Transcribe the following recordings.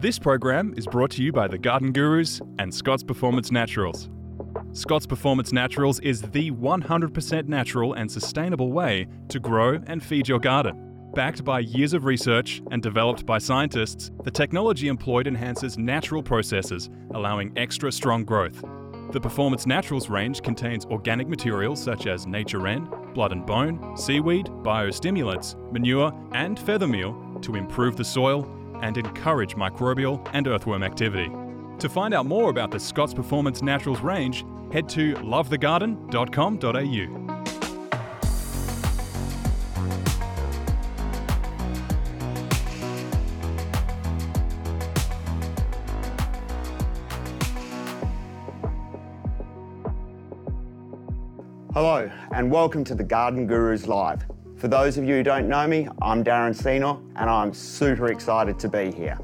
This program is brought to you by the Garden Gurus and Scott's Performance Naturals. Scott's Performance Naturals is the 100% natural and sustainable way to grow and feed your garden. Backed by years of research and developed by scientists, the technology employed enhances natural processes, allowing extra strong growth. The Performance Naturals range contains organic materials such as nature wren, blood and bone, seaweed, biostimulants, manure, and feather meal to improve the soil and encourage microbial and earthworm activity. To find out more about the Scott's Performance Naturals range, head to lovethegarden.com.au. Hello, and welcome to the Garden Gurus Live. For those of you who don't know me, I'm Darren Seinor, and I'm super excited to be here.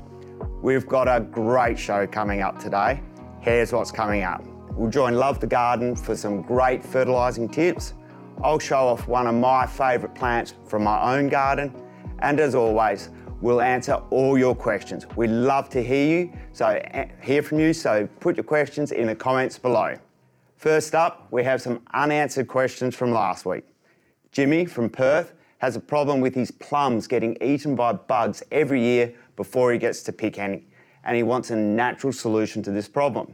We've got a great show coming up today. Here's what's coming up. We'll join Love the Garden for some great fertilising tips. I'll show off one of my favourite plants from my own garden. And as always, we'll answer all your questions. We'd love to hear you, so eh, hear from you, so put your questions in the comments below. First up, we have some unanswered questions from last week. Jimmy from Perth has a problem with his plums getting eaten by bugs every year before he gets to pick any, and he wants a natural solution to this problem.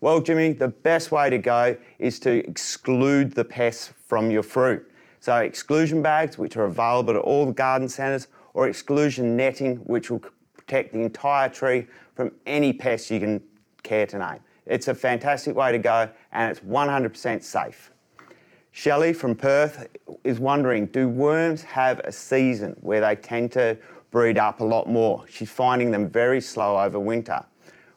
Well, Jimmy, the best way to go is to exclude the pests from your fruit. So, exclusion bags, which are available at all the garden centres, or exclusion netting, which will protect the entire tree from any pests you can care to name. It's a fantastic way to go and it's 100% safe. Shelley from Perth is wondering do worms have a season where they tend to breed up a lot more? She's finding them very slow over winter.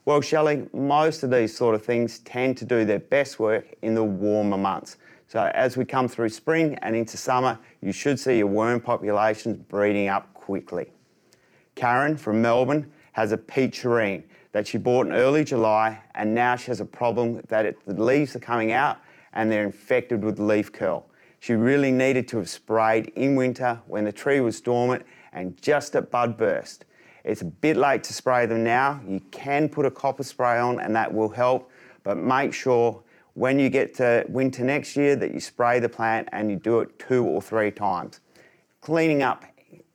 Well, Shelley, most of these sort of things tend to do their best work in the warmer months. So, as we come through spring and into summer, you should see your worm populations breeding up quickly. Karen from Melbourne has a peach tureen that she bought in early July, and now she has a problem that it, the leaves are coming out and they're infected with leaf curl. She really needed to have sprayed in winter when the tree was dormant and just at bud burst. It's a bit late to spray them now. You can put a copper spray on and that will help, but make sure when you get to winter next year that you spray the plant and you do it two or three times. Cleaning up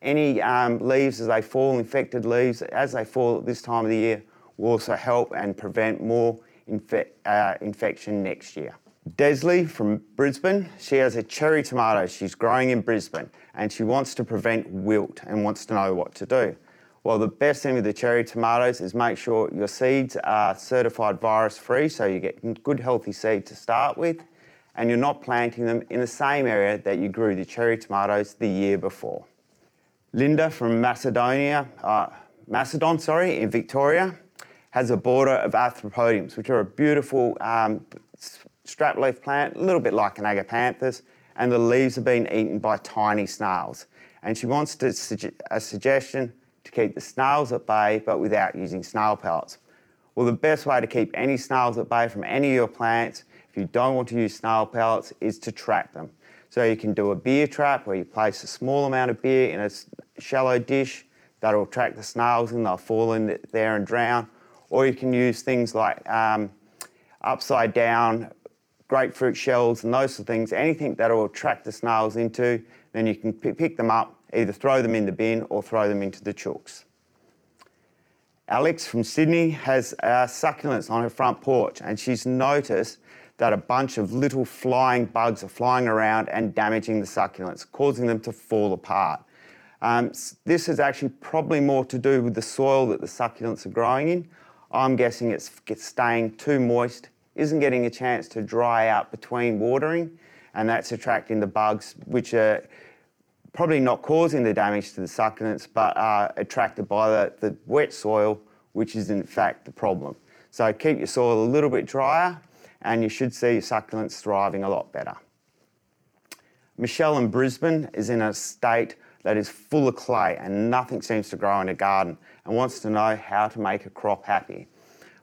any um, leaves as they fall, infected leaves as they fall at this time of the year will also help and prevent more infe- uh, infection next year. Desley from Brisbane, she has a cherry tomato she's growing in Brisbane and she wants to prevent wilt and wants to know what to do. Well, the best thing with the cherry tomatoes is make sure your seeds are certified virus free so you get good healthy seed to start with and you're not planting them in the same area that you grew the cherry tomatoes the year before. Linda from Macedonia, uh, Macedon, sorry, in Victoria, has a border of arthropodiums, which are a beautiful um, strap leaf plant, a little bit like an agapanthus, and the leaves have been eaten by tiny snails. And she wants suge- a suggestion to keep the snails at bay, but without using snail pellets. Well, the best way to keep any snails at bay from any of your plants, if you don't want to use snail pellets, is to trap them. So you can do a beer trap where you place a small amount of beer in a shallow dish that'll attract the snails and they'll fall in there and drown. Or you can use things like um, upside down grapefruit shells and those sort of things, anything that will attract the snails into, then you can pick them up, either throw them in the bin or throw them into the chooks. Alex from Sydney has uh, succulents on her front porch and she's noticed that a bunch of little flying bugs are flying around and damaging the succulents, causing them to fall apart. Um, this is actually probably more to do with the soil that the succulents are growing in. I'm guessing it's staying too moist isn't getting a chance to dry out between watering, and that's attracting the bugs, which are probably not causing the damage to the succulents, but are attracted by the, the wet soil, which is in fact the problem. So keep your soil a little bit drier and you should see your succulents thriving a lot better. Michelle in Brisbane is in a state that is full of clay and nothing seems to grow in a garden and wants to know how to make a crop happy.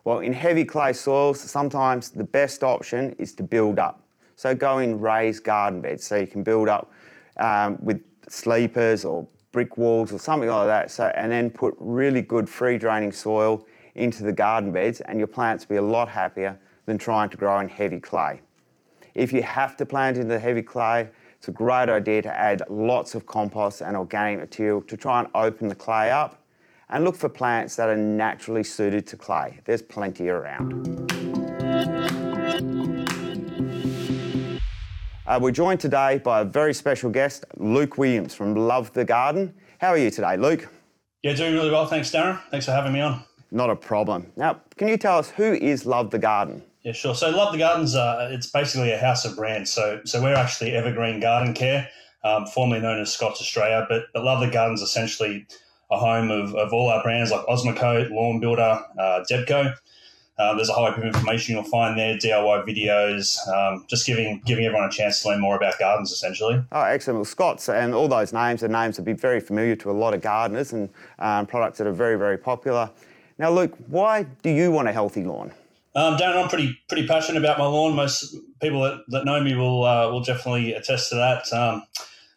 Well, in heavy clay soils, sometimes the best option is to build up. So go in raised garden beds so you can build up um, with sleepers or brick walls or something like that. So, and then put really good free draining soil into the garden beds and your plants will be a lot happier than trying to grow in heavy clay. If you have to plant in the heavy clay, it's a great idea to add lots of compost and organic material to try and open the clay up and look for plants that are naturally suited to clay. There's plenty around. Uh, we're joined today by a very special guest, Luke Williams from Love the Garden. How are you today, Luke? Yeah, doing really well. Thanks, Darren. Thanks for having me on. Not a problem. Now, can you tell us who is Love the Garden? Yeah, sure. So Love the Gardens, uh, it's basically a house of brands. So, so we're actually Evergreen Garden Care, um, formerly known as Scotts Australia, but, but Love the Gardens essentially a home of, of all our brands like Osmocote, Lawn Builder, uh, Debco. Uh, there's a whole heap of information you'll find there, DIY videos, um, just giving giving everyone a chance to learn more about gardens, essentially. Oh, excellent. Well, Scotts and all those names are names that be very familiar to a lot of gardeners and um, products that are very, very popular. Now, Luke, why do you want a healthy lawn? Um, Darren, I'm pretty pretty passionate about my lawn. Most people that, that know me will uh, will definitely attest to that. Um,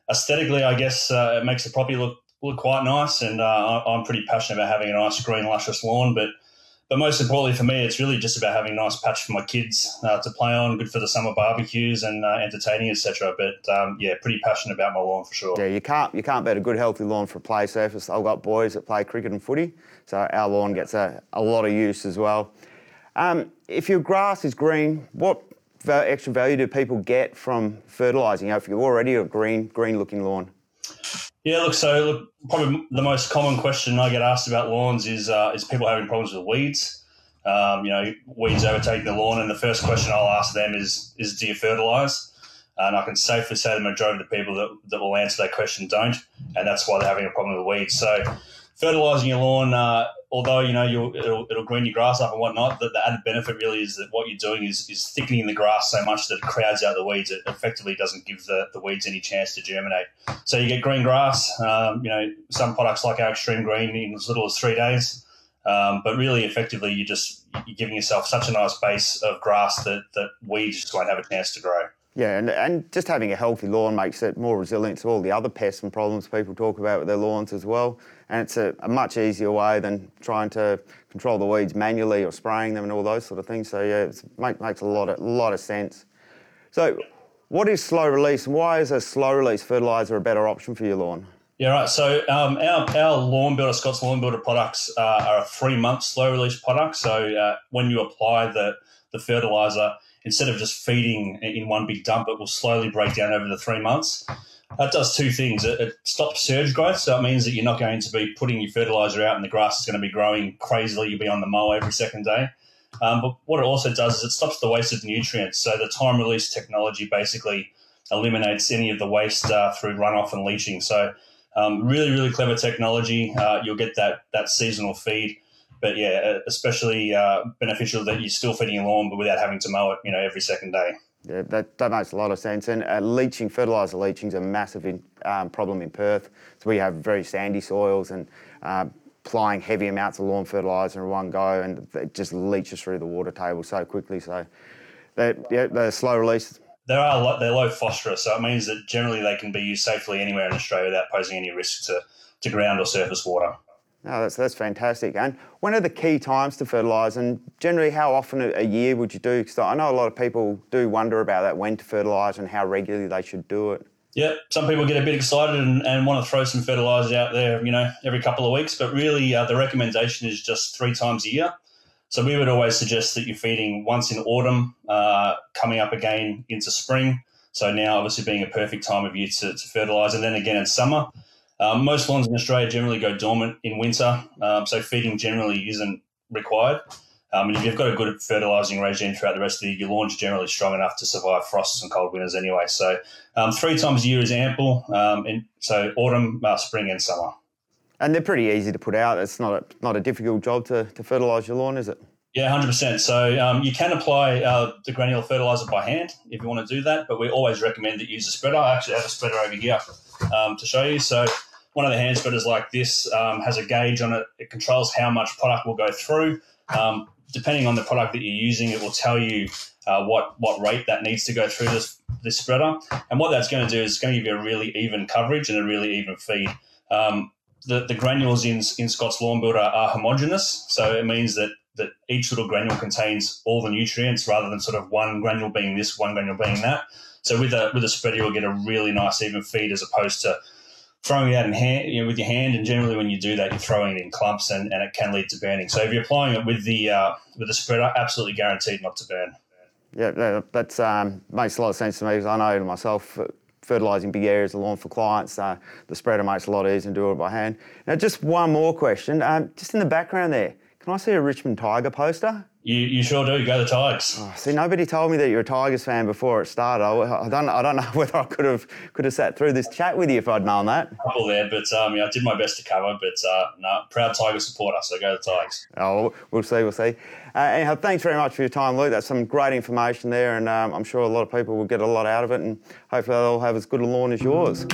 aesthetically, I guess uh, it makes the property look look quite nice, and uh, I'm pretty passionate about having a nice green, luscious lawn. But but most importantly for me, it's really just about having a nice patch for my kids uh, to play on, good for the summer barbecues and uh, entertaining, etc. But um, yeah, pretty passionate about my lawn for sure. Yeah, you can't you can't bet a good healthy lawn for a play surface. I've got boys that play cricket and footy, so our lawn gets a, a lot of use as well. Um, if your grass is green, what extra value do people get from fertilising? You know, if you're already a green green looking lawn. Yeah, look. So, look, probably the most common question I get asked about lawns is uh, is people having problems with weeds. Um, you know, weeds overtaking the lawn, and the first question I'll ask them is, is do you fertilise? And I can safely say the majority of the people that, that will answer that question don't, and that's why they're having a problem with weeds. So, fertilising your lawn, uh, although you know it'll, it'll green your grass up and whatnot, the, the, added benefit really is that what you're doing is, is thickening the grass so much that it crowds out the weeds. It effectively doesn't give the, the weeds any chance to germinate. So you get green grass. Um, you know some products like our extreme green in as little as three days. Um, but really, effectively, you're just you're giving yourself such a nice base of grass that, that weeds just won't have a chance to grow. Yeah, and, and just having a healthy lawn makes it more resilient to all the other pests and problems people talk about with their lawns as well. And it's a, a much easier way than trying to control the weeds manually or spraying them and all those sort of things. So yeah, it make, makes a lot of, lot of sense. So what is slow release and why is a slow release fertiliser a better option for your lawn? Yeah, right. So um, our, our Lawn Builder, Scotts Lawn Builder products uh, are a three month slow release product. So uh, when you apply the, the fertilizer, instead of just feeding in one big dump, it will slowly break down over the three months. That does two things. It, it, stops surge growth, so it means that you're not going to be putting your fertilizer out and the grass is going to be growing crazily. You'll be on the mow every second day. Um, but what it also does is it stops the waste of nutrients. So the time release technology basically eliminates any of the waste uh, through runoff and leaching. So um, really, really clever technology. Uh, you'll get that that seasonal feed, but yeah, especially uh, beneficial that you're still feeding your lawn, but without having to mow it, you know, every second day. Yeah, that, that makes a lot of sense. And uh, leaching, fertiliser leaching is a massive in, um, problem in Perth. So we have very sandy soils and um, applying heavy amounts of lawn fertiliser in one go, and it just leaches through the water table so quickly. So, yeah, the slow release there are they're low phosphorus, so it means that generally they can be used safely anywhere in Australia without posing any risk to, to ground or surface water. Oh, that's that's fantastic. And when are the key times to fertilise? And generally, how often a year would you do? Because I know a lot of people do wonder about that when to fertilise and how regularly they should do it. Yeah, some people get a bit excited and, and want to throw some fertilisers out there, you know, every couple of weeks. But really, uh, the recommendation is just three times a year. So we would always suggest that you're feeding once in autumn, uh, coming up again into spring. So now, obviously, being a perfect time of year to, to fertilise, and then again in summer. Um, most lawns in Australia generally go dormant in winter, um, so feeding generally isn't required. Um, and if you've got a good fertilising regime throughout the rest of the year, your lawn's generally strong enough to survive frosts and cold winters anyway. So um, three times a year is ample. Um, and so autumn, uh, spring, and summer. And they're pretty easy to put out. It's not a, not a difficult job to, to fertilise your lawn, is it? Yeah, hundred percent. So um, you can apply uh, the granular fertilizer by hand if you want to do that, but we always recommend that you use a spreader. I actually have a spreader over here um, to show you. So one of the hand spreaders like this um, has a gauge on it. It controls how much product will go through. Um, depending on the product that you're using, it will tell you uh, what what rate that needs to go through this this spreader. And what that's going to do is going to give you a really even coverage and a really even feed. Um, the, the granules in, in Scott's Lawn Builder are homogeneous, so it means that that each little granule contains all the nutrients rather than sort of one granule being this, one granule being that. So with a with a spreader, you'll get a really nice even feed as opposed to throwing it out in hand, you know, with your hand. And generally, when you do that, you're throwing it in clumps, and, and it can lead to burning. So if you're applying it with the uh, with the spreader, absolutely guaranteed not to burn. Yeah, that um, makes a lot of sense to me because I know myself fertilising big areas of lawn for clients. Uh, the spreader makes a lot easier and do it by hand. Now, just one more question. Um, just in the background there, can I see a Richmond Tiger poster? You, you sure do. Go the Tigers. Oh, see, nobody told me that you're a Tigers fan before it started. I, I, don't, I don't know whether I could have could have sat through this chat with you if I'd known that. A couple there, but um, yeah, I did my best to cover. But uh, no, proud Tiger supporter, so go the Tigers. Oh, we'll see, we'll see. Uh, anyhow, thanks very much for your time, Luke. That's some great information there, and um, I'm sure a lot of people will get a lot out of it, and hopefully they'll have as good a lawn as yours.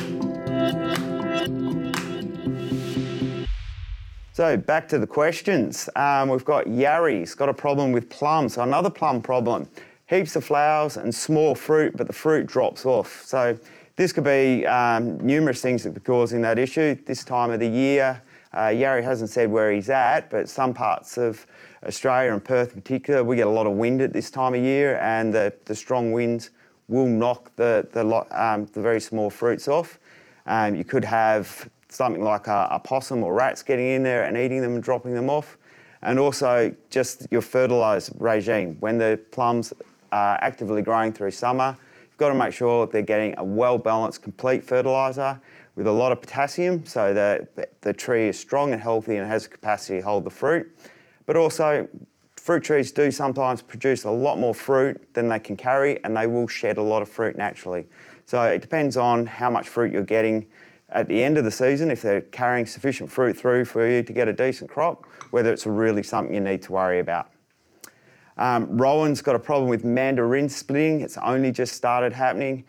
So back to the questions. Um, we've got Yari's got a problem with plums. So another plum problem. Heaps of flowers and small fruit, but the fruit drops off. So this could be um, numerous things that are causing that issue. This time of the year, uh, Yari hasn't said where he's at, but some parts of Australia and Perth in particular, we get a lot of wind at this time of year, and the, the strong winds will knock the, the, um, the very small fruits off. Um, you could have something like a, a possum or rats getting in there and eating them and dropping them off. And also just your fertilise regime. When the plums are actively growing through summer, you've got to make sure they're getting a well balanced, complete fertiliser with a lot of potassium so that the tree is strong and healthy and has the capacity to hold the fruit. But also, fruit trees do sometimes produce a lot more fruit than they can carry and they will shed a lot of fruit naturally. So it depends on how much fruit you're getting at the end of the season, if they're carrying sufficient fruit through for you to get a decent crop, whether it's really something you need to worry about. Um, Rowan's got a problem with mandarin splitting. It's only just started happening.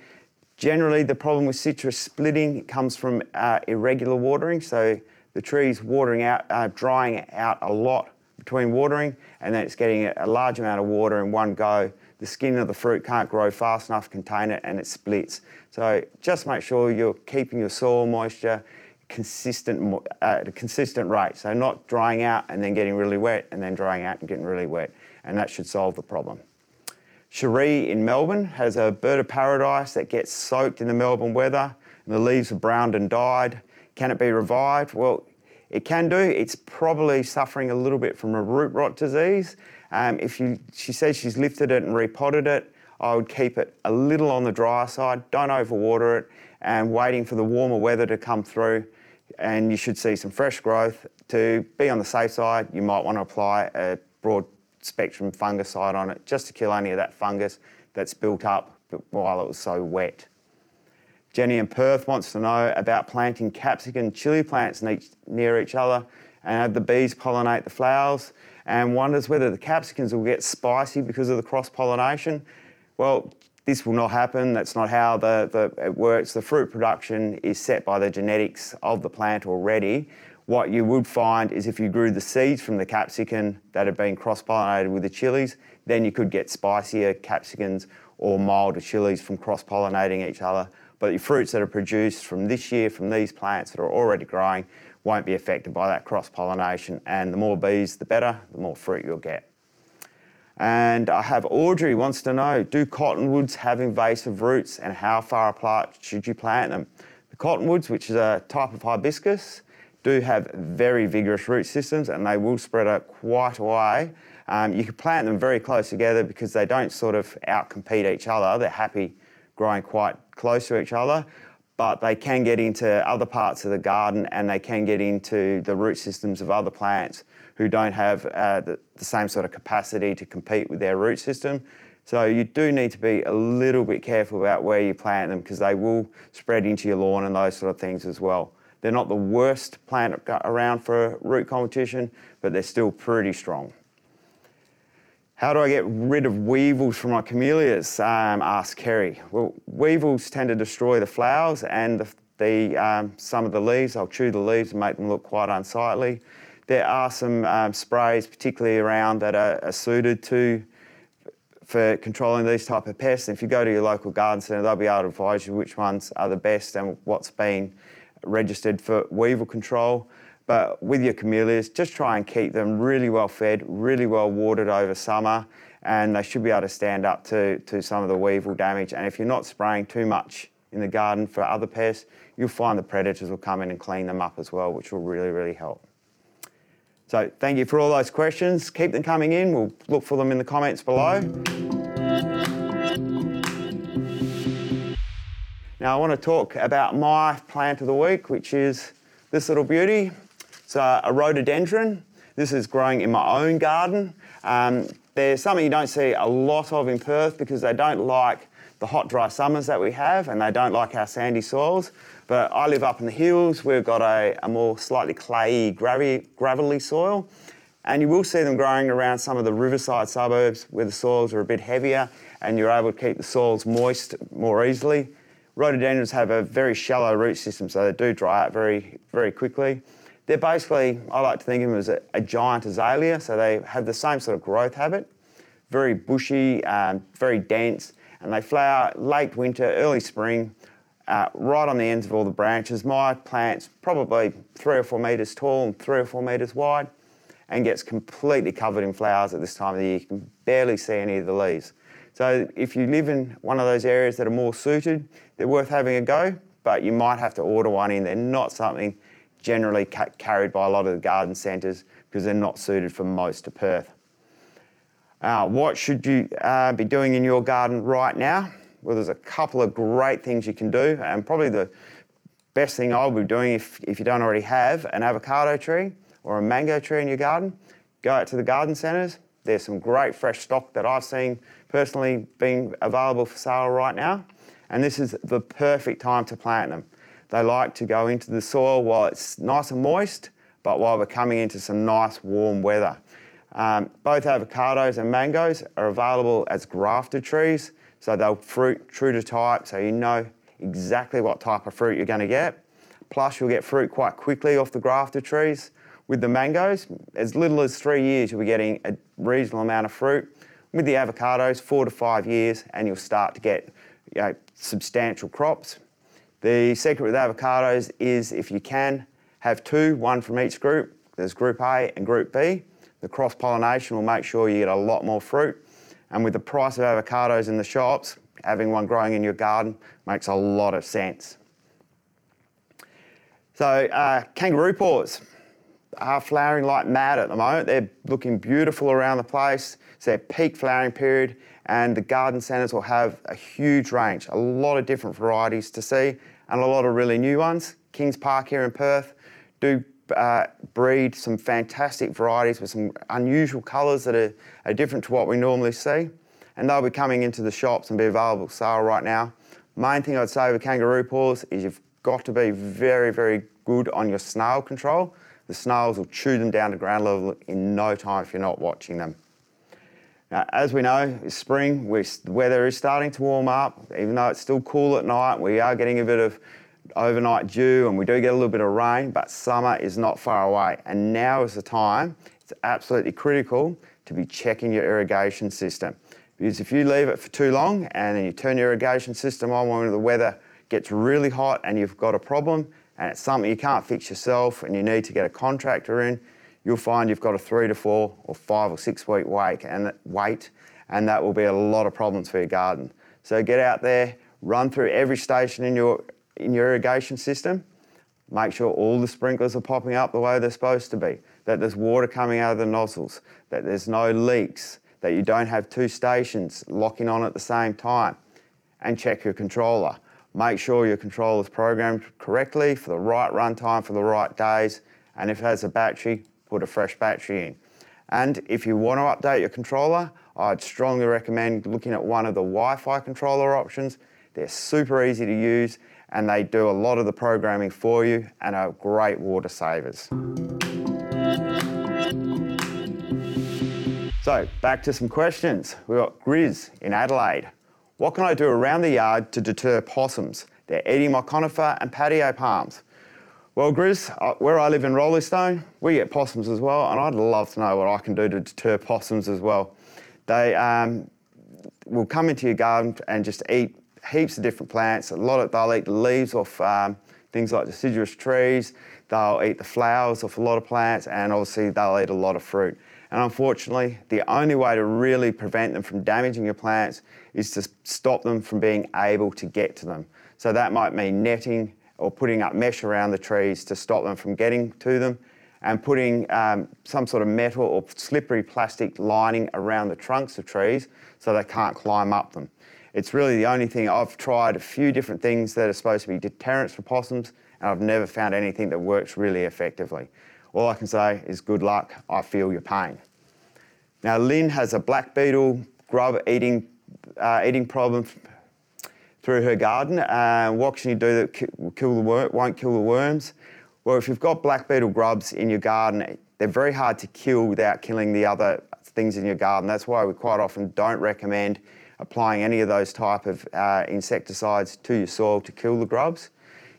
Generally, the problem with citrus splitting comes from uh, irregular watering. So the tree's watering out, uh, drying out a lot between watering, and then it's getting a large amount of water in one go the skin of the fruit can't grow fast enough contain it and it splits. So just make sure you're keeping your soil moisture consistent uh, at a consistent rate. So not drying out and then getting really wet and then drying out and getting really wet. And that should solve the problem. Cherie in Melbourne has a bird of paradise that gets soaked in the Melbourne weather and the leaves are browned and died. Can it be revived? Well, it can do. It's probably suffering a little bit from a root rot disease um, if you, she says she's lifted it and repotted it, I would keep it a little on the drier side, don't overwater it, and waiting for the warmer weather to come through. And you should see some fresh growth. To be on the safe side, you might want to apply a broad spectrum fungicide on it just to kill any of that fungus that's built up while it was so wet. Jenny in Perth wants to know about planting capsicum chili plants near each other and have the bees pollinate the flowers and wonders whether the capsicums will get spicy because of the cross pollination. Well, this will not happen. That's not how the, the, it works. The fruit production is set by the genetics of the plant already. What you would find is if you grew the seeds from the capsicum that had been cross pollinated with the chilies, then you could get spicier capsicums or milder chilies from cross pollinating each other. But the fruits that are produced from this year from these plants that are already growing won't be affected by that cross pollination. And the more bees, the better, the more fruit you'll get. And I have Audrey wants to know Do cottonwoods have invasive roots and how far apart should you plant them? The cottonwoods, which is a type of hibiscus, do have very vigorous root systems and they will spread out quite a way. Um, you can plant them very close together because they don't sort of outcompete each other. They're happy growing quite close to each other but they can get into other parts of the garden and they can get into the root systems of other plants who don't have uh, the, the, same sort of capacity to compete with their root system. So you do need to be a little bit careful about where you plant them because they will spread into your lawn and those sort of things as well. They're not the worst plant around for root competition, but they're still pretty strong. How do I get rid of weevils from my camellias? Um, asked Kerry. Well, weevils tend to destroy the flowers and the, the um, some of the leaves. They'll chew the leaves and make them look quite unsightly. There are some um, sprays, particularly around, that are, are, suited to for controlling these type of pests. And if you go to your local garden centre, they'll be able to advise you which ones are the best and what's been registered for weevil control. But with your camellias, just try and keep them really well fed, really well watered over summer, and they should be able to stand up to, to some of the weevil damage. And if you're not spraying too much in the garden for other pests, you'll find the predators will come in and clean them up as well, which will really, really help. So thank you for all those questions. Keep them coming in. We'll look for them in the comments below. Now I want to talk about my plant of the week, which is this little beauty. It's a rhododendron. This is growing in my own garden. Um, there's something you don't see a lot of in Perth because they don't like the hot, dry summers that we have and they don't like our sandy soils. But I live up in the hills. We've got a, a more slightly clayey, gravelly, gravelly soil. And you will see them growing around some of the riverside suburbs where the soils are a bit heavier and you're able to keep the soils moist more easily. Rhododendrons have a very shallow root system, so they do dry out very, very quickly. They're basically, I like to think of them as a, a giant azalea, so they have the same sort of growth habit. Very bushy, um, very dense, and they flower late winter, early spring, uh, right on the ends of all the branches. My plant's probably three or four metres tall and three or four metres wide and gets completely covered in flowers at this time of the year. You can barely see any of the leaves. So if you live in one of those areas that are more suited, they're worth having a go, but you might have to order one in. They're not something generally ca- carried by a lot of the garden centres because they're not suited for most of Perth. Uh, what should you uh, be doing in your garden right now? Well, there's a couple of great things you can do, and probably the best thing I'll be doing if, if you don't already have an avocado tree or a mango tree in your garden, go out to the garden centres. There's some great fresh stock that I've seen personally being available for sale right now, and this is the perfect time to plant them. They like to go into the soil while it's nice and moist, but while we're coming into some nice warm weather. Um, both avocados and mangoes are available as grafted trees, so they'll fruit true to type, so you know exactly what type of fruit you're going to get. Plus, you'll get fruit quite quickly off the grafted trees. With the mangoes, as little as three years, you'll be getting a reasonable amount of fruit. With the avocados, four to five years, and you'll start to get you know, substantial crops. The secret with avocados is if you can have two, one from each group. There's group A and group B. The cross pollination will make sure you get a lot more fruit. And with the price of avocados in the shops, having one growing in your garden makes a lot of sense. So, uh, kangaroo paws are flowering like mad at the moment. They're looking beautiful around the place. It's their peak flowering period, and the garden centres will have a huge range, a lot of different varieties to see, and a lot of really new ones. Kings Park here in Perth do uh, breed some fantastic varieties with some unusual colours that are, are, different to what we normally see. And they'll be coming into the shops and be available sale right now. Main thing I'd say with kangaroo paws is you've got to be very, very good on your snail control. The snails will chew them down to ground level in no time if you're not watching them. Now, as we know, it's spring, we, the weather is starting to warm up. Even though it's still cool at night, we are getting a bit of overnight dew and we do get a little bit of rain, but summer is not far away. And now is the time, it's absolutely critical to be checking your irrigation system. Because if you leave it for too long and then you turn your irrigation system on when the weather gets really hot and you've got a problem and it's something you can't fix yourself and you need to get a contractor in, you'll find you've got a three to four or five or six week wait and wait, and that will be a lot of problems for your garden. So get out there, run through every station in your in your irrigation system, make sure all the sprinklers are popping up the way they're supposed to be, that there's water coming out of the nozzles, that there's no leaks, that you don't have two stations locking on at the same time, and check your controller. Make sure your controller is programmed correctly for the right runtime for the right days, and if it has a battery, put a fresh battery in. And if you want to update your controller, I'd strongly recommend looking at one of the Wi-Fi controller options. They're super easy to use and they do a lot of the programming for you and are great water savers. So back to some questions. We've got Grizz in Adelaide. What can I do around the yard to deter possums? They're eating my conifer and patio palms. Well, Grizz, uh, where I live in Roleystone, we get possums as well, and I'd love to know what I can do to deter possums as well. They um, will come into your garden and just eat heaps of different plants. A lot of they'll eat the leaves off um, things like deciduous trees. They'll eat the flowers off a lot of plants, and obviously they'll eat a lot of fruit. And unfortunately, the only way to really prevent them from damaging your plants is to stop them from being able to get to them. So that might mean netting or putting up mesh around the trees to stop them from getting to them and putting um, some sort of metal or slippery plastic lining around the trunks of trees so they can't climb up them. It's really the only thing I've tried a few different things that are supposed to be deterrents for possums and I've never found anything that works really effectively. All I can say is good luck, I feel your pain. Now Lynn has a black beetle grub eating, uh, eating problem through her garden. What can you do that kill the wor- won't kill the worms? Well, if you've got black beetle grubs in your garden, they're very hard to kill without killing the other things in your garden. That's why we quite often don't recommend applying any of those type of uh, insecticides to your soil to kill the grubs.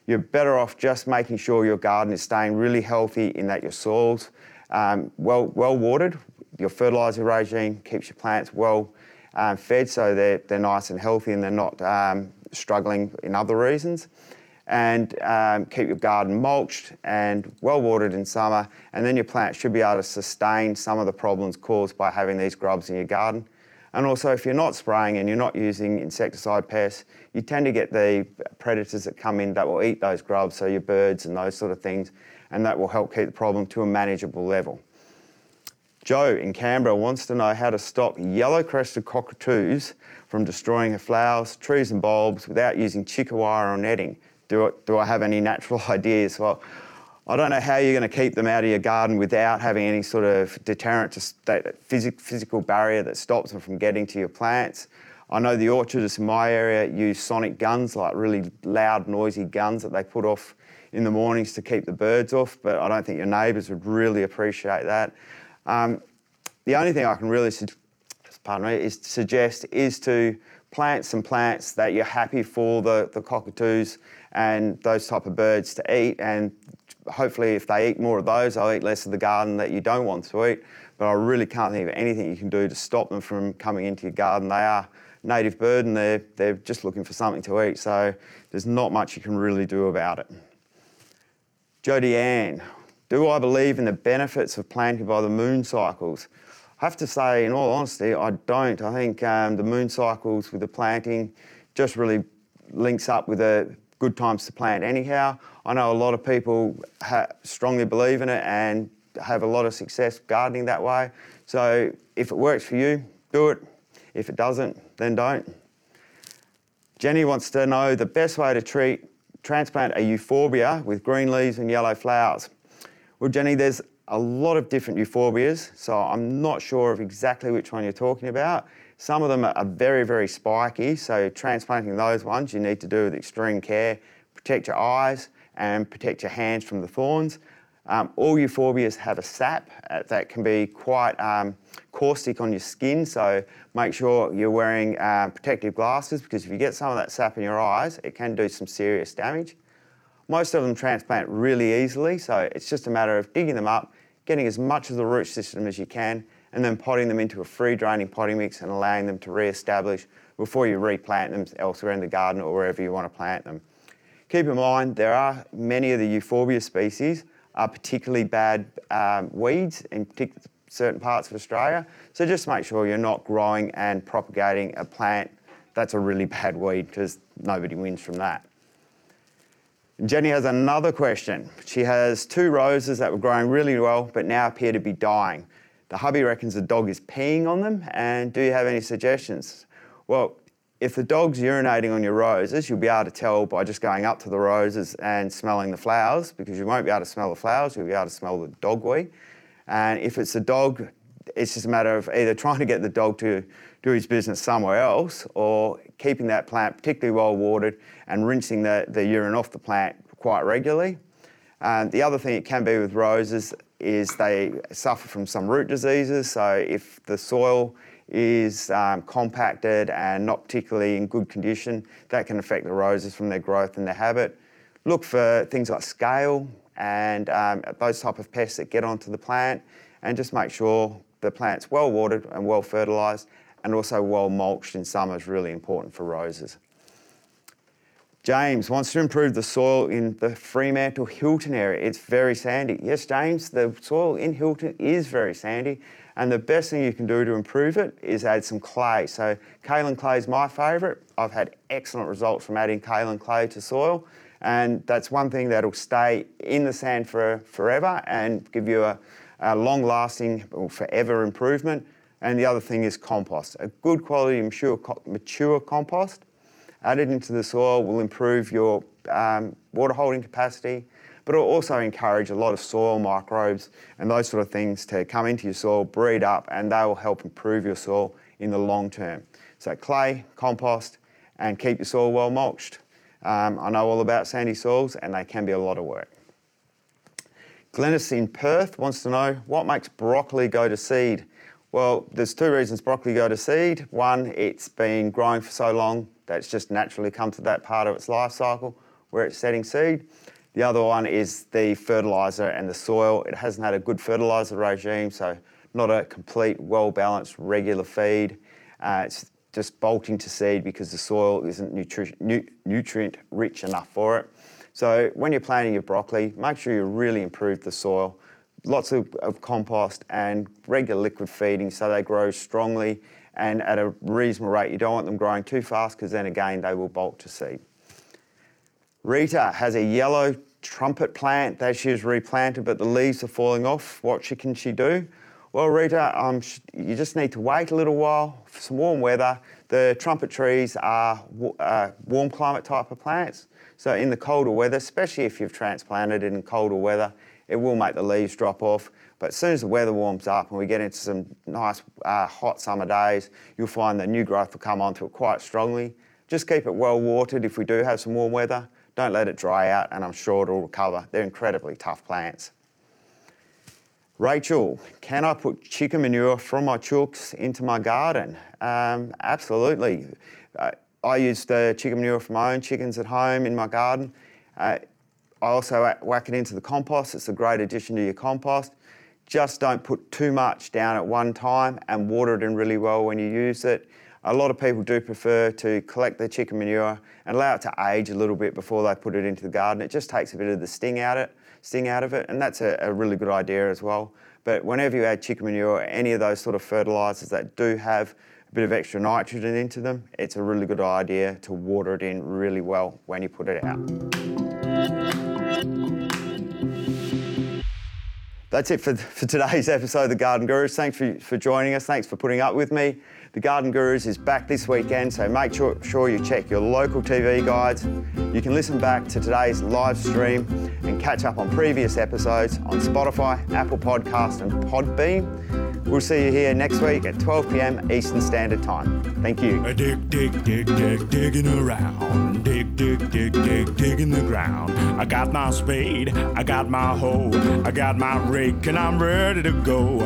You're better off just making sure your garden is staying really healthy in that your soil's um, well, well watered, your fertiliser regime keeps your plants well um, fed so they're, they're nice and healthy and they're not um, struggling in other reasons. And um, keep your garden mulched and well watered in summer, and then your plant should be able to sustain some of the problems caused by having these grubs in your garden. And also, if you're not spraying and you're not using insecticide pests, you tend to get the predators that come in that will eat those grubs, so your birds and those sort of things, and that will help keep the problem to a manageable level. Joe in Canberra wants to know how to stop yellow crested cockatoos from destroying her flowers, trees, and bulbs without using chica wire or netting. Do, do I have any natural ideas? Well, I don't know how you're going to keep them out of your garden without having any sort of deterrent, to that physical barrier that stops them from getting to your plants. I know the orchardists in my area use sonic guns, like really loud, noisy guns that they put off in the mornings to keep the birds off, but I don't think your neighbours would really appreciate that. Um, the only thing I can really pardon me, is to suggest is to plant some plants that you're happy for the, the cockatoos and those type of birds to eat and hopefully if they eat more of those they'll eat less of the garden that you don't want to eat but I really can't think of anything you can do to stop them from coming into your garden. They are native bird and they're, they're just looking for something to eat so there's not much you can really do about it. Jodie Ann, do I believe in the benefits of planting by the moon cycles? I have to say, in all honesty, I don't. I think um, the moon cycles with the planting just really links up with the good times to plant anyhow. I know a lot of people ha- strongly believe in it and have a lot of success gardening that way. So if it works for you, do it. If it doesn't, then don't. Jenny wants to know the best way to treat transplant a euphorbia with green leaves and yellow flowers. Well, Jenny, there's a lot of different euphorbias, so I'm not sure of exactly which one you're talking about. Some of them are very, very spiky, so transplanting those ones you need to do with extreme care. Protect your eyes and protect your hands from the thorns. Um, all euphorbias have a sap uh, that can be quite um, caustic on your skin, so make sure you're wearing uh, protective glasses because if you get some of that sap in your eyes, it can do some serious damage. Most of them transplant really easily, so it's just a matter of digging them up, getting as much of the root system as you can, and then potting them into a free draining potting mix and allowing them to re-establish before you replant them elsewhere in the garden or wherever you want to plant them. Keep in mind, there are many of the euphorbia species are particularly bad um, weeds in certain parts of Australia. So just make sure you're not growing and propagating a plant that's a really bad weed because nobody wins from that. Jenny has another question. She has two roses that were growing really well but now appear to be dying. The hubby reckons the dog is peeing on them, and do you have any suggestions? Well, if the dog's urinating on your roses, you'll be able to tell by just going up to the roses and smelling the flowers because you won't be able to smell the flowers, you'll be able to smell the dog wee. And if it's a dog, it's just a matter of either trying to get the dog to do his business somewhere else or keeping that plant particularly well watered and rinsing the, the urine off the plant quite regularly. And the other thing it can be with roses, is they suffer from some root diseases. So if the soil is um, compacted and not particularly in good condition, that can affect the roses from their growth and their habit. Look for things like scale and um, those type of pests that get onto the plant and just make sure the plant's well watered and well fertilised and also well mulched in summer is really important for roses. James wants to improve the soil in the Fremantle Hilton area. It's very sandy. Yes, James, the soil in Hilton is very sandy, and the best thing you can do to improve it is add some clay. So, kaolin clay is my favourite. I've had excellent results from adding kaolin clay to soil, and that's one thing that'll stay in the sand for forever and give you a, a long lasting forever improvement. And the other thing is compost. A good quality mature, mature compost added into the soil will improve your um, water holding capacity, but it'll also encourage a lot of soil microbes and those sort of things to come into your soil, breed up, and they will help improve your soil in the long term. So clay, compost, and keep your soil well mulched. Um, I know all about sandy soils and they can be a lot of work. Glennis in Perth wants to know what makes broccoli go to seed. Well, there's two reasons broccoli go to seed. One, it's been growing for so long that's just naturally come to that part of its life cycle where it's setting seed. The other one is the fertiliser and the soil. It hasn't had a good fertiliser regime, so not a complete, well balanced, regular feed. Uh, it's just bolting to seed because the soil isn't nutri- nu- nutrient rich enough for it. So when you're planting your broccoli, make sure you really improve the soil. Lots of, of compost and regular liquid feeding so they grow strongly and at a reasonable rate. You don't want them growing too fast because then again they will bolt to seed. Rita has a yellow trumpet plant that she's replanted, but the leaves are falling off. What she, can she do? Well, Rita, um, you just need to wait a little while for some warm weather. The trumpet trees are uh, warm climate type of plants. So in the colder weather, especially if you've transplanted in colder weather, it will make the leaves drop off. But as soon as the weather warms up and we get into some nice uh, hot summer days, you'll find the new growth will come onto it quite strongly. Just keep it well watered if we do have some warm weather. Don't let it dry out and I'm sure it'll recover. They're incredibly tough plants. Rachel, can I put chicken manure from my chooks into my garden? Um, absolutely. Uh, I use the chicken manure from my own chickens at home in my garden. Uh, I also whack it into the compost. It's a great addition to your compost. Just don't put too much down at one time and water it in really well when you use it. A lot of people do prefer to collect their chicken manure and allow it to age a little bit before they put it into the garden. It just takes a bit of the sting out it, sting out of it, and that's a, a really good idea as well. But whenever you add chicken manure, or any of those sort of fertilisers that do have a bit of extra nitrogen into them, it's a really good idea to water it in really well when you put it out. That's it for, for today's episode of The Garden Gurus. Thanks for, for joining us. Thanks for putting up with me. The Garden Gurus is back this weekend, so make sure, sure you check your local TV guides. You can listen back to today's live stream and catch up on previous episodes on Spotify, Apple Podcast, and Podbean. We'll see you here next week at 12 p.m. Eastern Standard Time. Thank you. Dig, dig, dig, dig, digging around. Dig, dig, dig, dig, digging the ground. I got my spade, I got my hoe, I got my rake, and I'm ready to go.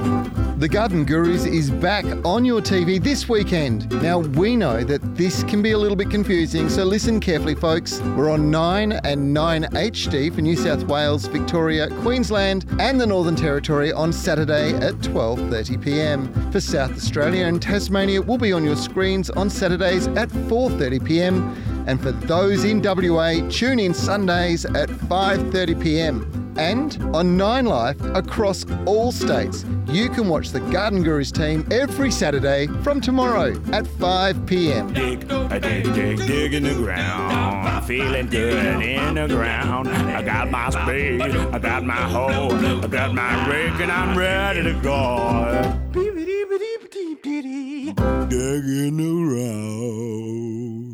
The Garden Gurus is back on your TV this weekend. Now, we know that this can be a little bit confusing, so listen carefully, folks. We're on 9 and 9 HD for New South Wales, Victoria, Queensland, and the Northern Territory on Saturday at 12:30 4.30pm. For South Australia and Tasmania, we'll be on your screens on Saturdays at 4.30pm. And for those in WA, tune in Sundays at 5.30pm. And on Nine Life across all states, you can watch the Garden Gurus team every Saturday from tomorrow at 5 p.m. Dig, dig, dig, dig in the ground. Feeling good in the ground. I got my spade, I got my hoe, I got my rake, and I'm ready to go. Dig in the ground.